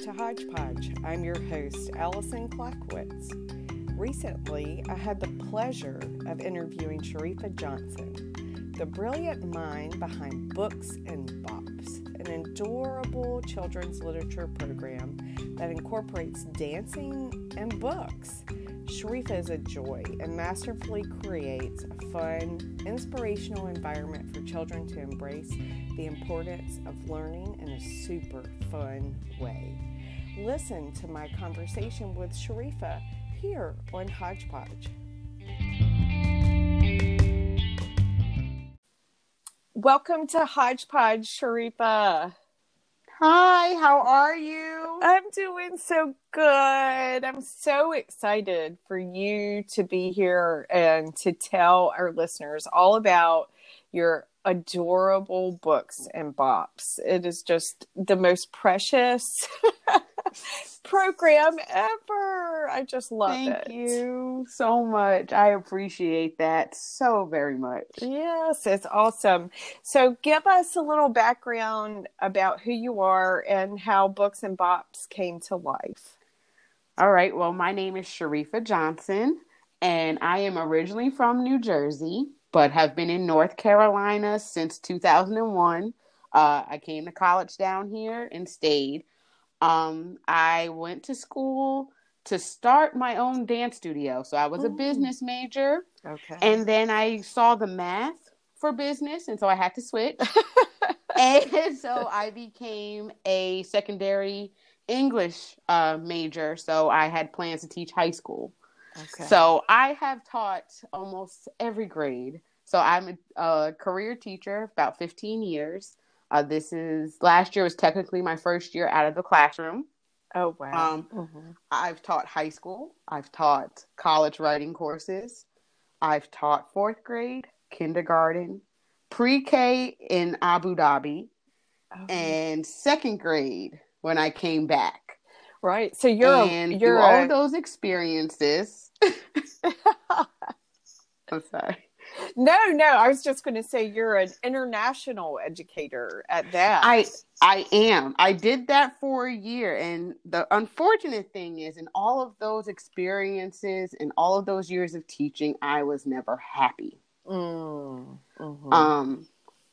to Hodgepodge. I'm your host, Allison Klackwitz. Recently, I had the pleasure of interviewing Sharifa Johnson, the brilliant mind behind Books and Bops, an adorable children's literature program that incorporates dancing and books. Sharifa is a joy and masterfully creates a fun, inspirational environment for children to embrace the importance of learning in a super fun way. Listen to my conversation with Sharifa here on Hodgepodge. Welcome to Hodgepodge, Sharifa. Hi, how are you? I'm doing so good. I'm so excited for you to be here and to tell our listeners all about your adorable books and bops. It is just the most precious program ever. I just love Thank it. Thank you so much. I appreciate that so very much. Yes, it's awesome. So, give us a little background about who you are and how Books and Bops came to life. All right. Well, my name is Sharifa Johnson, and I am originally from New Jersey, but have been in North Carolina since 2001. Uh, I came to college down here and stayed. Um, I went to school to start my own dance studio. So I was a business major. Okay. And then I saw the math for business, and so I had to switch. and so I became a secondary English uh, major. So I had plans to teach high school. Okay. So I have taught almost every grade. So I'm a, a career teacher about 15 years. Uh, this is last year was technically my first year out of the classroom. Oh wow! Um, mm-hmm. I've taught high school. I've taught college writing courses. I've taught fourth grade, kindergarten, pre-K in Abu Dhabi, oh. and second grade when I came back. Right. So you're and a, you're through a... all those experiences. I'm sorry. No, no, I was just going to say you're an international educator at that. I I am. I did that for a year and the unfortunate thing is in all of those experiences and all of those years of teaching, I was never happy. Mm, mm-hmm. Um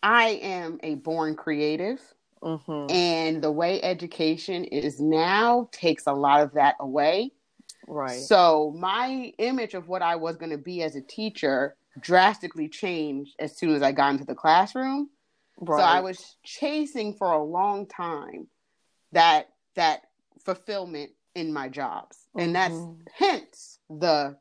I am a born creative. Mm-hmm. And the way education is now takes a lot of that away. Right. So my image of what I was going to be as a teacher drastically changed as soon as I got into the classroom. Right. So I was chasing for a long time that that fulfillment in my jobs. Mm-hmm. And that's hence the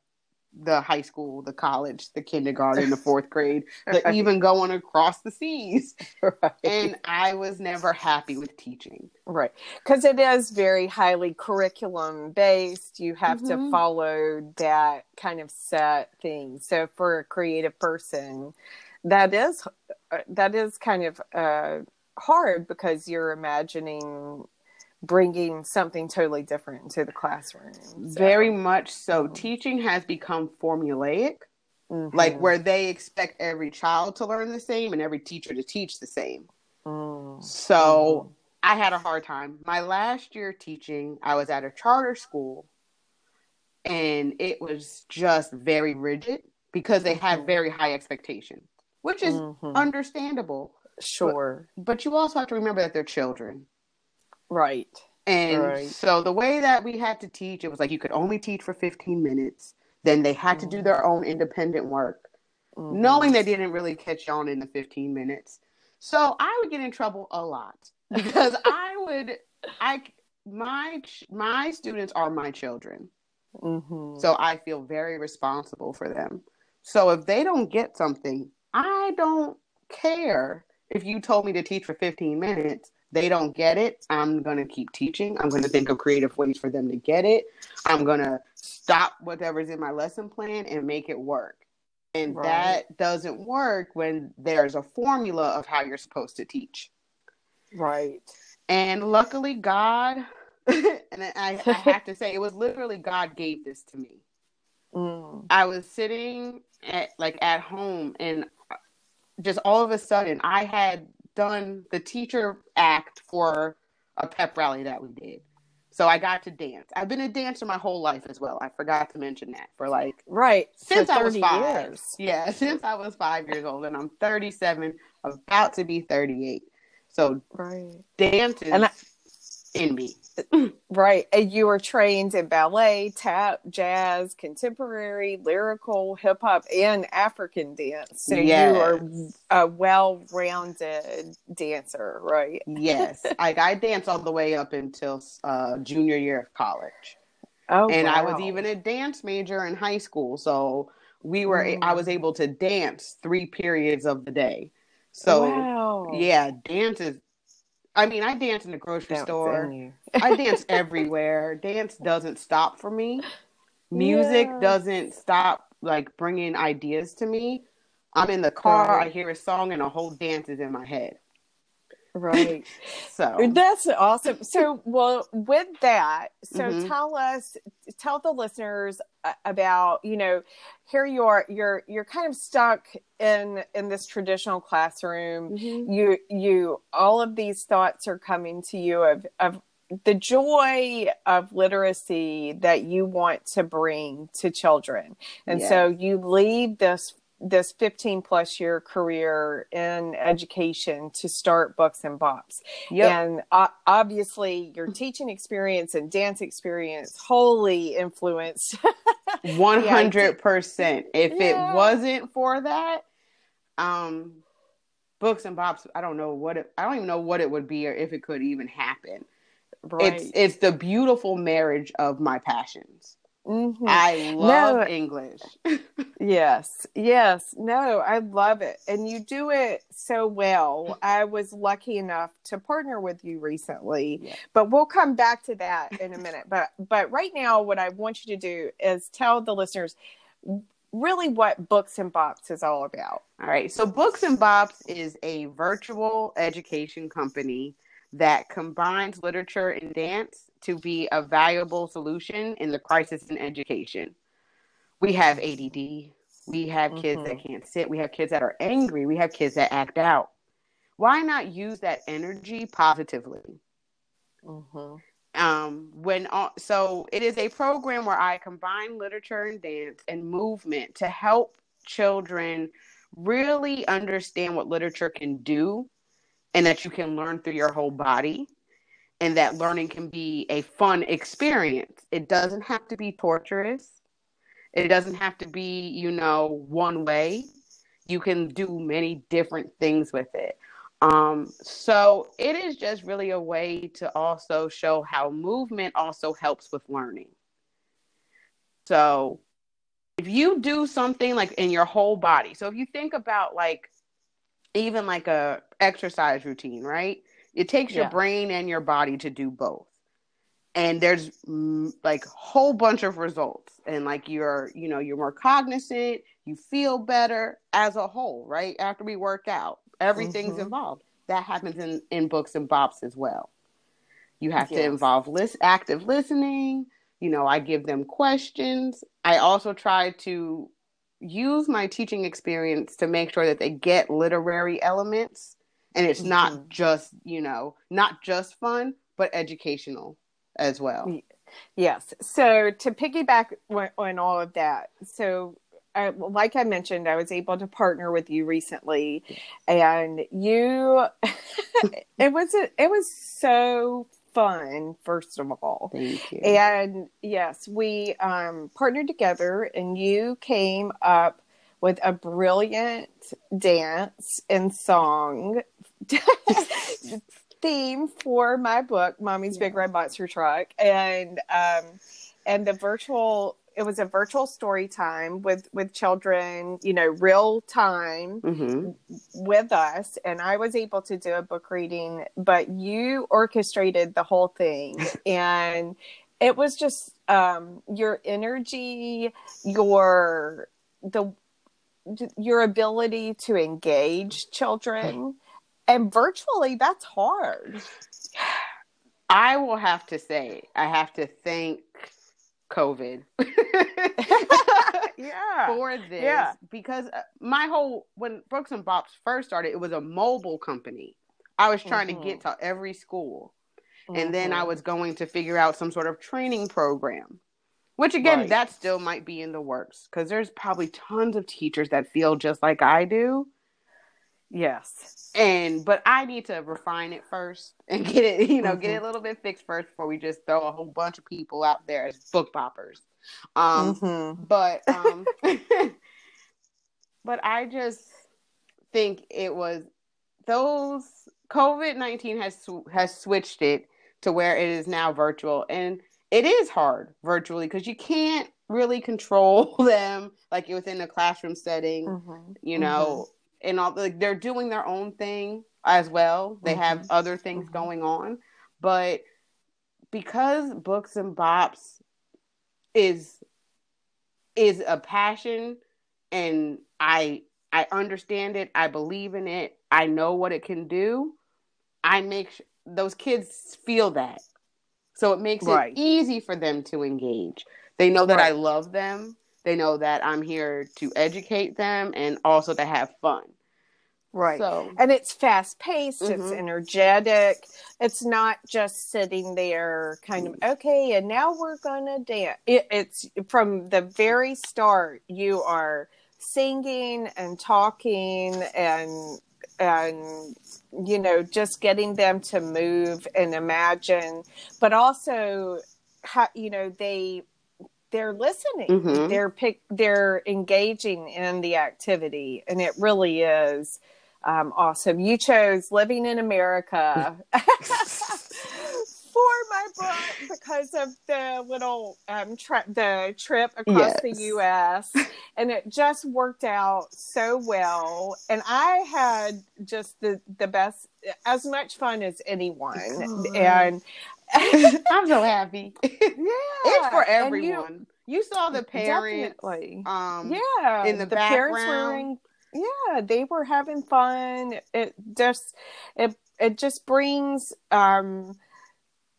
the high school, the college, the kindergarten, the fourth grade, right. even going across the seas. Right. And I was never happy with teaching. Right. Because it is very highly curriculum based. You have mm-hmm. to follow that kind of set thing. So for a creative person, that is that is kind of uh, hard because you're imagining bringing something totally different into the classroom. So. Very much so. Mm-hmm. Teaching has become formulaic, mm-hmm. like where they expect every child to learn the same and every teacher to teach the same. Mm-hmm. So I had a hard time. My last year teaching, I was at a charter school and it was just very rigid because they had Mm-hmm. very high expectations, which is understandable. Sure. But, but you also have to remember that they're children. Right. And right. so the way that we had to teach, it was like you could only teach for 15 minutes. Then they had mm-hmm. to do their own independent work, mm-hmm. knowing they didn't really catch on in the 15 minutes. So I would get in trouble a lot because I would, I, my, my students are my children. Mm-hmm. So I feel very responsible for them. So if they don't get something, I don't care if you told me to teach for 15 minutes they don't get it, I'm going to keep teaching. I'm going to think of creative ways for them to get it. I'm going to stop whatever's in my lesson plan and make it work. And Right. that doesn't work when there's a formula of how you're supposed to teach. Right. And luckily, God, and I, I have to say, it was literally God gave this to me. Mm. I was sitting at like at home and just all of a sudden I had done the teacher act for a pep rally that we did. So I got to dance. I've been a dancer my whole life as well. I forgot to mention that for like right since I was five. Years. Yeah, since I was five years old, and I'm 37, about to be 38. So right, dance is and I, in me. Right. And you were trained in ballet, tap, jazz, contemporary, lyrical, hip hop, and African dance. So yes. you are a well rounded dancer, right? Yes. I, I danced all the way up until uh, junior year of college. Oh, and wow. I was even a dance major in high school. So we were, mm. I was able to dance three periods of the day. So, wow. yeah, dance is I mean, I dance in the grocery store. I dance everywhere. Dance doesn't stop for me. Music doesn't stop like bringing ideas to me. I'm in the car. I hear a song and a whole dance is in my head. Right. so that's awesome. So, well, with that, so mm-hmm. tell us, tell the listeners about, you know, here you are, you're, you're kind of stuck in, in this traditional classroom. Mm-hmm. You, you, all of these thoughts are coming to you of, of the joy of literacy that you want to bring to children. And yes. so you leave this this 15 plus year career in education to start books and bops yep. and uh, obviously your teaching experience and dance experience wholly influenced 100% yeah. if yeah. it wasn't for that um books and bops i don't know what it i don't even know what it would be or if it could even happen right. it's it's the beautiful marriage of my passions Mm-hmm. I love no, English. yes, yes. No, I love it. And you do it so well. I was lucky enough to partner with you recently, yeah. but we'll come back to that in a minute. But but right now what I want you to do is tell the listeners really what Books and Bops is all about. All right. So Books and Bops is a virtual education company that combines literature and dance to be a valuable solution in the crisis in education. We have ADD. We have kids mm-hmm. that can't sit. We have kids that are angry. We have kids that act out. Why not use that energy positively? Mm-hmm. Um, when uh, so it is a program where I combine literature and dance and movement to help children really understand what literature can do and that you can learn through your whole body and that learning can be a fun experience. It doesn't have to be torturous. It doesn't have to be, you know, one way. You can do many different things with it. Um, so it is just really a way to also show how movement also helps with learning. So if you do something like in your whole body, so if you think about like even like a exercise routine, right? It takes yeah. your brain and your body to do both. And there's mm, like a whole bunch of results and like you're, you know, you're more cognizant, you feel better as a whole, right? After we work out, everything's mm-hmm. involved. That happens in in books and bops as well. You have yes. to involve list active listening. You know, I give them questions. I also try to use my teaching experience to make sure that they get literary elements and it's mm-hmm. not just you know not just fun but educational as well yes so to piggyback on all of that so uh, like I mentioned, I was able to partner with you recently, and you, it was a, it was so fun. First of all, thank you. And yes, we um, partnered together, and you came up with a brilliant dance and song theme for my book, Mommy's yeah. Big Red Monster Truck, and um, and the virtual. It was a virtual story time with with children, you know, real time mm-hmm. with us, and I was able to do a book reading. But you orchestrated the whole thing, and it was just um, your energy, your the your ability to engage children and virtually that's hard i will have to say i have to thank covid yeah for this yeah. because uh, my whole when books and bops first started it was a mobile company i was trying mm-hmm. to get to every school mm-hmm. and then I mm-hmm. was going to figure out some sort of training program. Which again, right. that still might be in the works because there's probably tons of teachers that feel just like I do. Yes. And but I need to refine it first and get it, you know, mm-hmm. get it mm-hmm. a little bit fixed first before we just throw a whole bunch of people out there as book poppers. Um mm-hmm. but um but I just think it was those COVID nineteen has has switched it to where it is now virtual, and it is hard virtually because you can't really control them like within a classroom setting. Mm-hmm. You know, mm-hmm. And all like they're doing their own thing as well. They mm-hmm. have other things mm-hmm. going on, but because books and bops is is a passion and I I understand it, I believe in it, I know what it can do. I make sh- those kids feel that. So it makes right. it easy for them to engage. They know that right. I love them. They know that I'm here to educate them and also to have fun. Right. So, and it's fast paced, mm-hmm. it's energetic. It's not just sitting there kind of, okay, and now we're going to dance. It, it's from the very start, you are singing and talking and and you know just getting them to move and imagine but also how you know they they're listening mm-hmm. they're pick they're engaging in the activity and it really is um, awesome you chose living in america for my book because of the little um, tra- the trip across yes. the U.S. and it just worked out so well. And I had just the the best, as much fun as anyone. And I'm so happy. Yeah, it's for everyone. You, you, saw the parents, definitely. um, yeah, in the, the background. Parents were in, yeah, they were having fun. It just it it just brings um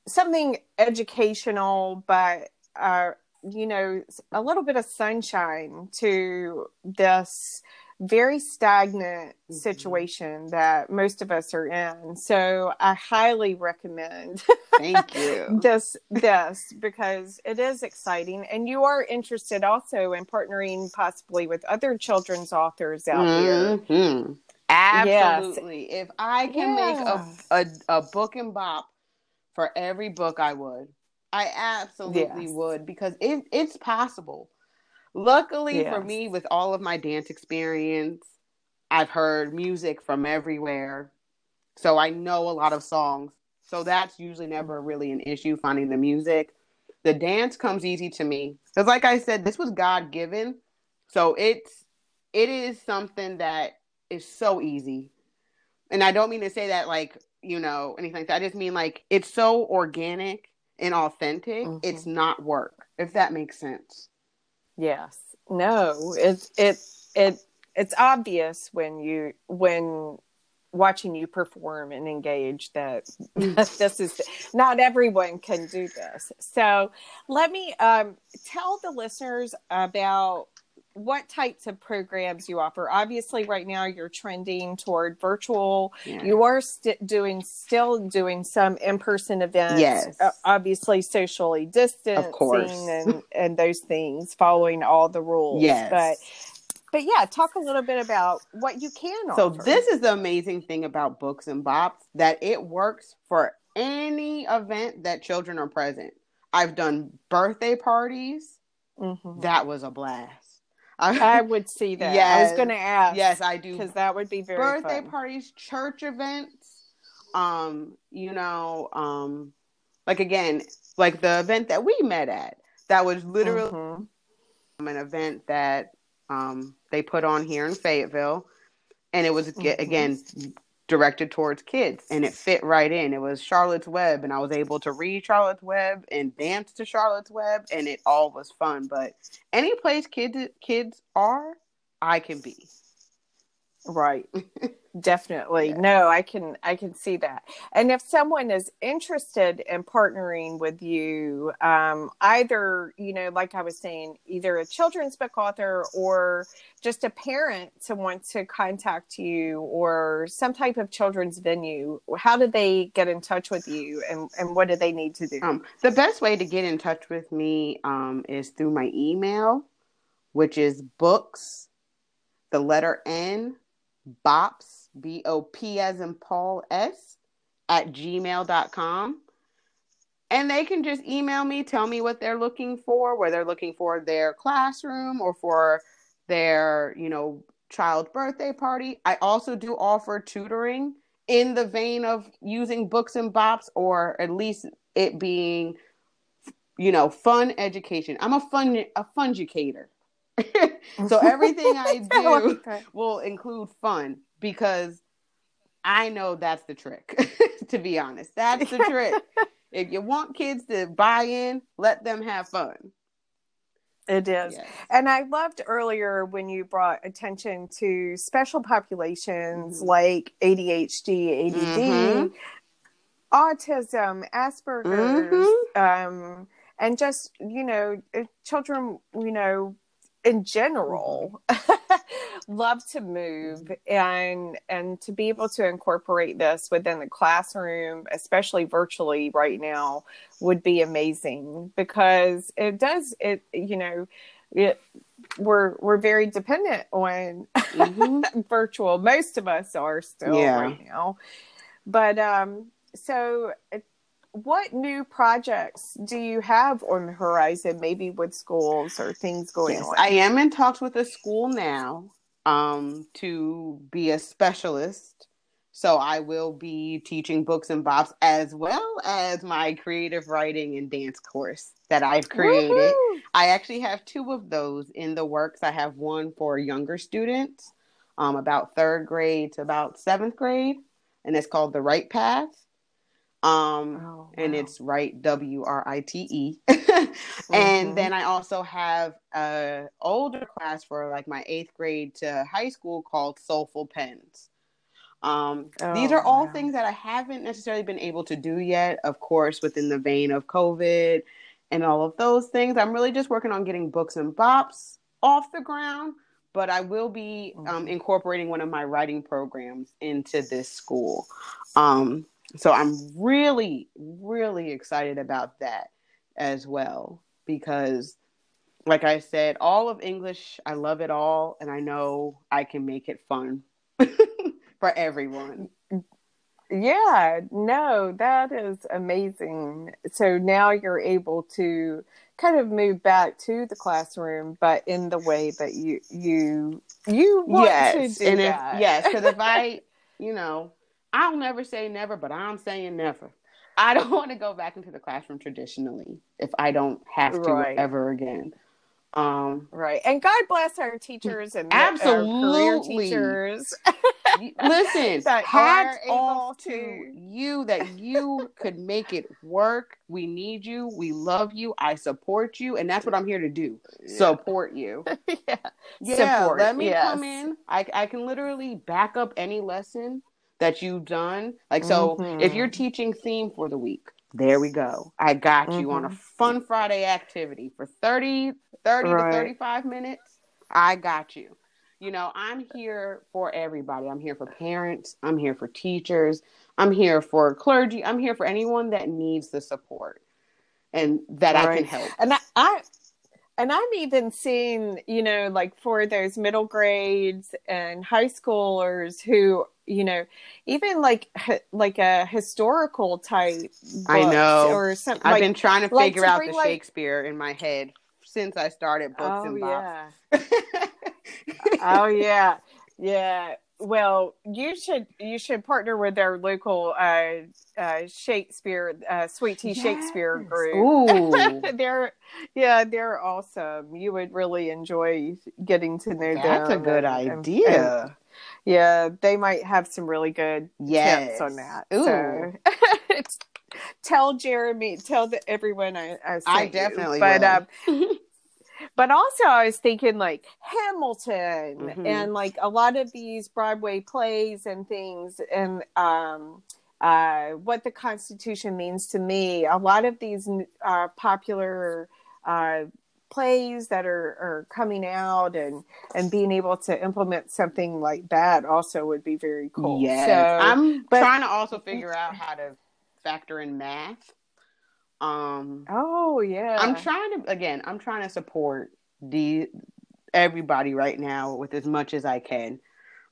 something educational, but uh, you know, a little bit of sunshine to this very stagnant mm-hmm. situation that most of us are in. So I highly recommend Thank you. this this because it is exciting and you are interested also in partnering possibly with other children's authors out mm-hmm. there. Absolutely. Yes. If I can yeah. make a, a, a book and bop for every book I would. I absolutely yes. would because it, it's possible. Luckily yes. for me, with all of my dance experience, I've heard music from everywhere. So I know a lot of songs. So that's usually never really an issue finding the music. The dance comes easy to me. Because like I said, this was God given. So it's it is something that is so easy. And I don't mean to say that like you know, anything like that. I just mean like it's so organic and authentic. Mm-hmm. It's not work, if that makes sense. Yes. No, it's it it it's obvious when you when watching you perform and engage that this is not everyone can do this. So let me um, tell the listeners about what types of programs you offer. Obviously, right now you're trending toward virtual. Yeah. You are st- doing still doing some in person events. Yes, uh, obviously socially distancing, of course, and and those things, following all the rules. Yes, but but yeah, talk a little bit about what you can. So offer. this is the amazing thing about books and bops that it works for any event that children are present. I've done birthday parties. Mm-hmm. That was a blast. I would see that. Yes, I was going to ask. Yes, I do. Because that would be very birthday fun. parties, church events. Um, you know, um, like again, like the event that we met at. That was literally mm-hmm. an event that um they put on here in Fayetteville, and it was mm-hmm. again directed towards kids and it fit right in. It was Charlotte's Web and I was able to read Charlotte's Web and dance to Charlotte's Web and it all was fun. But any place kids kids are, I can be. Right. Definitely. Yeah. No, I can I can see that. And if someone is interested in partnering with you, um, either, you know, like I was saying, either a children's book author or just a parent to want to contact you or some type of children's venue, how do they get in touch with you and, and what do they need to do? Um, the best way to get in touch with me um, is through my email, which is books, the letter N, bops B O P as in Paul S at gmail.com. And they can just email me, tell me what they're looking for, where they're looking for their classroom or for their, you know, child birthday party. I also do offer tutoring in the vein of using books and bops or at least it being you know fun education i'm a fun a fungicator so everything i do will include fun because I know that's the trick, to be honest. That's the trick. if you want kids to buy in, let them have fun. It is. Yes. And I loved earlier when you brought attention to special populations mm-hmm. like ADHD, ADD, mm-hmm. autism, Asperger's, mm-hmm. um, and just, you know, children, you know, in general love to move and and to be able to incorporate this within the classroom especially virtually right now would be amazing because it does it you know it we're we're very dependent on mm-hmm. virtual most of us are still yeah. right now but um so what new projects do you have on the horizon, maybe with schools or things going yes, on? I am in talks with a school now um, to be a specialist. So I will be teaching books and bops as well as my creative writing and dance course that I've created. Woo-hoo! I actually have two of those in the works. I have one for younger students, um, about third grade to about seventh grade, and it's called The Right Path um oh, wow. and it's right w r i t e mm-hmm. and then i also have a older class for like my eighth grade to high school called soulful pens um oh, these are all wow. things that i haven't necessarily been able to do yet of course within the vein of covid and all of those things i'm really just working on getting books and bops off the ground but I will be um, mm-hmm. incorporating one of my writing programs into this school. Um, so I'm really, really excited about that as well because, like I said, all of English, I love it all, and I know I can make it fun for everyone. Yeah, no, that is amazing. So now you're able to kind of move back to the classroom, but in the way that you you you want yes. to do and that. If, yes, because if I, you know, I'll never say never, but I'm saying never. I don't want to go back into the classroom traditionally if I don't have to right. ever again. Um, right. And God bless our teachers and absolutely our teachers. Listen, hats off to... to you that you could make it work. We need you. We love you. I support you, and that's what I'm here to do. Yeah. Support you. yeah. Yeah. Support. Let me yes. come in. I I can literally back up any lesson that you've done. Like, so mm-hmm. if you're teaching theme for the week, there we go. I got mm-hmm. you on a mm-hmm. fun Friday activity for 30, 30 right. to 35 minutes. I got you. You know, I'm here for everybody. I'm here for parents. I'm here for teachers. I'm here for clergy. I'm here for anyone that needs the support and that right. I can help. And I, I and I'm even seeing, you know, like for those middle grades and high schoolers who you know even like like a historical type i know. or something i've like, been trying to figure like out the like... shakespeare in my head since i started books oh, and yeah. oh yeah. Yeah well you should you should partner with our local uh, uh, shakespeare uh, sweet tea yes. shakespeare group Ooh. they're yeah they're awesome you would really enjoy getting to know that's them that's a good and, idea and, yeah, they might have some really good yes. tips on that. Ooh. So tell Jeremy, tell the, everyone I, I, I definitely you. But um, but also I was thinking like Hamilton Mhm. and like a lot of these Broadway plays and things and um uh what the Constitution means to me. A lot of these uh popular uh plays that are are coming out and and being able to implement something like that also would be very cool. Yes. So I'm but- trying to also figure out how to factor in math. Um oh yeah. I'm trying to again, I'm trying to support the everybody right now with as much as I can.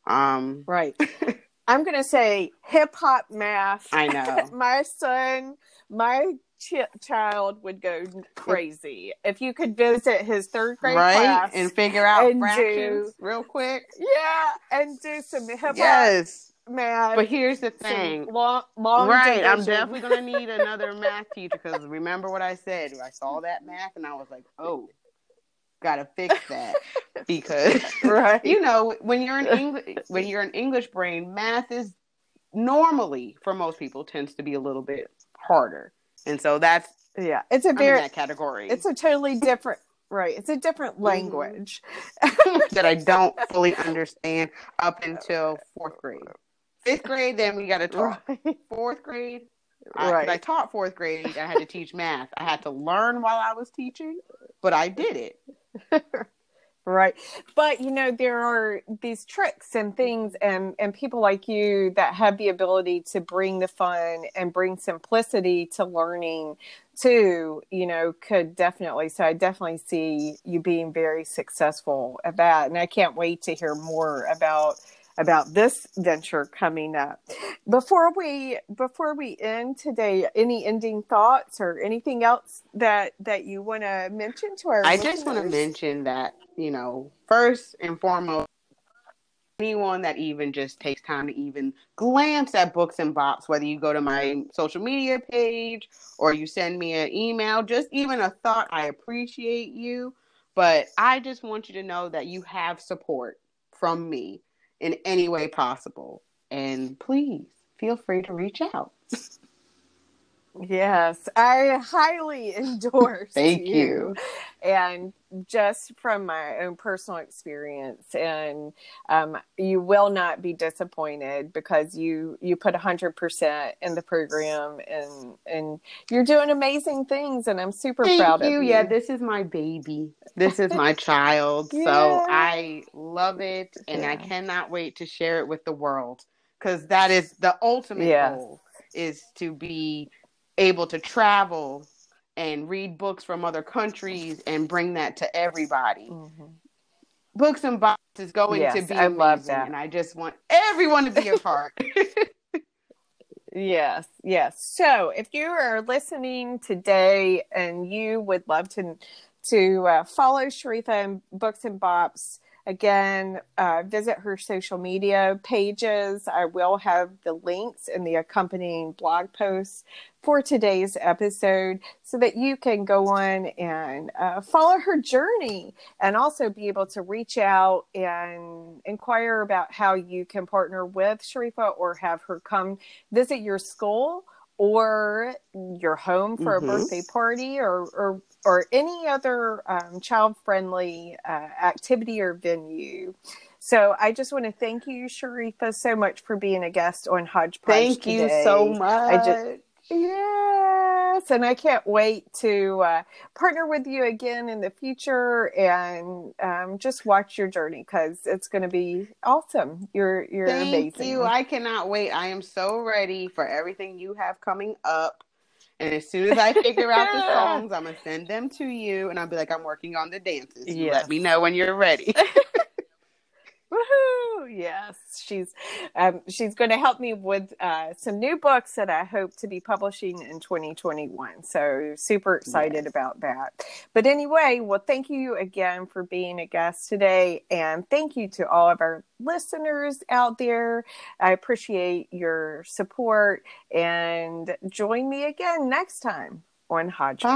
Um Right. I'm to say hip hop math. I know. my son, my ch- child would go crazy if you could visit his third grade right? class. And figure out and fractions do- real quick. yeah, and do some hip hop Yes. Math. But here's the thing. long, long Right, I'm definitely gonna need another math teacher because remember what I said? I saw that math and I was like, oh, gotta fix that because right. you know when you're an English when you're an English brain, math is normally for most people tends to be a little bit harder, and so that's yeah, it's a very, that category it's a totally different. Right, it's a different Mm-hmm. language. that I don't fully understand up until fourth grade. Fifth grade, then we got to talk. Right. Fourth grade, I, Right. I taught fourth grade. I had to teach math. I had to learn while I was teaching, but I did it. Right. But you know, there are these tricks and things and and people like you that have the ability to bring the fun and bring simplicity to learning too, you know, could definitely so I definitely see you being very successful at that. And I can't wait to hear more about about this venture coming up. Before we before we end today, any ending thoughts or anything else that that you want to mention to our I just want to mention that, you know, first and foremost, anyone that even just takes time to even glance at books and bops, whether you go to my social media page or you send me an email, just even a thought, I appreciate you. But I just want you to know that you have support from me in any way possible. And please feel free to reach out. Yes, I highly endorse. Thank you. And just from my own personal experience, and um, you will not be disappointed because you you put hundred percent in the program, and and you're doing amazing things, and I'm super Thank proud you. of you. Yeah, this is my baby. This is my child. Yeah. So I love it and I cannot wait to share it with the world because that is the ultimate Yes. goal is to be able to travel and read books from other countries and bring that to everybody. Mhm. Books and Bops is going Yes, to be I love amazing, that. and I just want everyone to be a part. Yes, yes. So if you are listening today and you would love to to uh, follow Sharifa and Books and Bops, again, uh, visit her social media pages. I will have the links in the accompanying blog posts for today's episode so that you can go on and uh, follow her journey and also be able to reach out and inquire about how you can partner with Sharifa or have her come visit your school or your home for Mhm. a birthday party or or or any other um, child friendly uh, activity or venue. So I just want to thank you, Sharifa, so much for being a guest on Hodgepodge. Today. Thank you so much. just- Yes, and I can't wait to uh, partner with you again in the future and um, just watch your journey because it's going to be awesome. You're you're Thank amazing. you. I cannot wait. I am so ready for everything you have coming up. And as soon as I figure out the songs, I'm gonna send them to you, and I'll be like, I'm working on the dances. You Yes. let me know when you're ready. Woohoo! Yes, she's um, she's going to help me with uh, some new books that I hope to be publishing in 2021. So super excited Yes. about that. But anyway, well, thank you again for being a guest today, and thank you to all of our listeners out there. I appreciate your support, and join me again next time on Hodgepodge.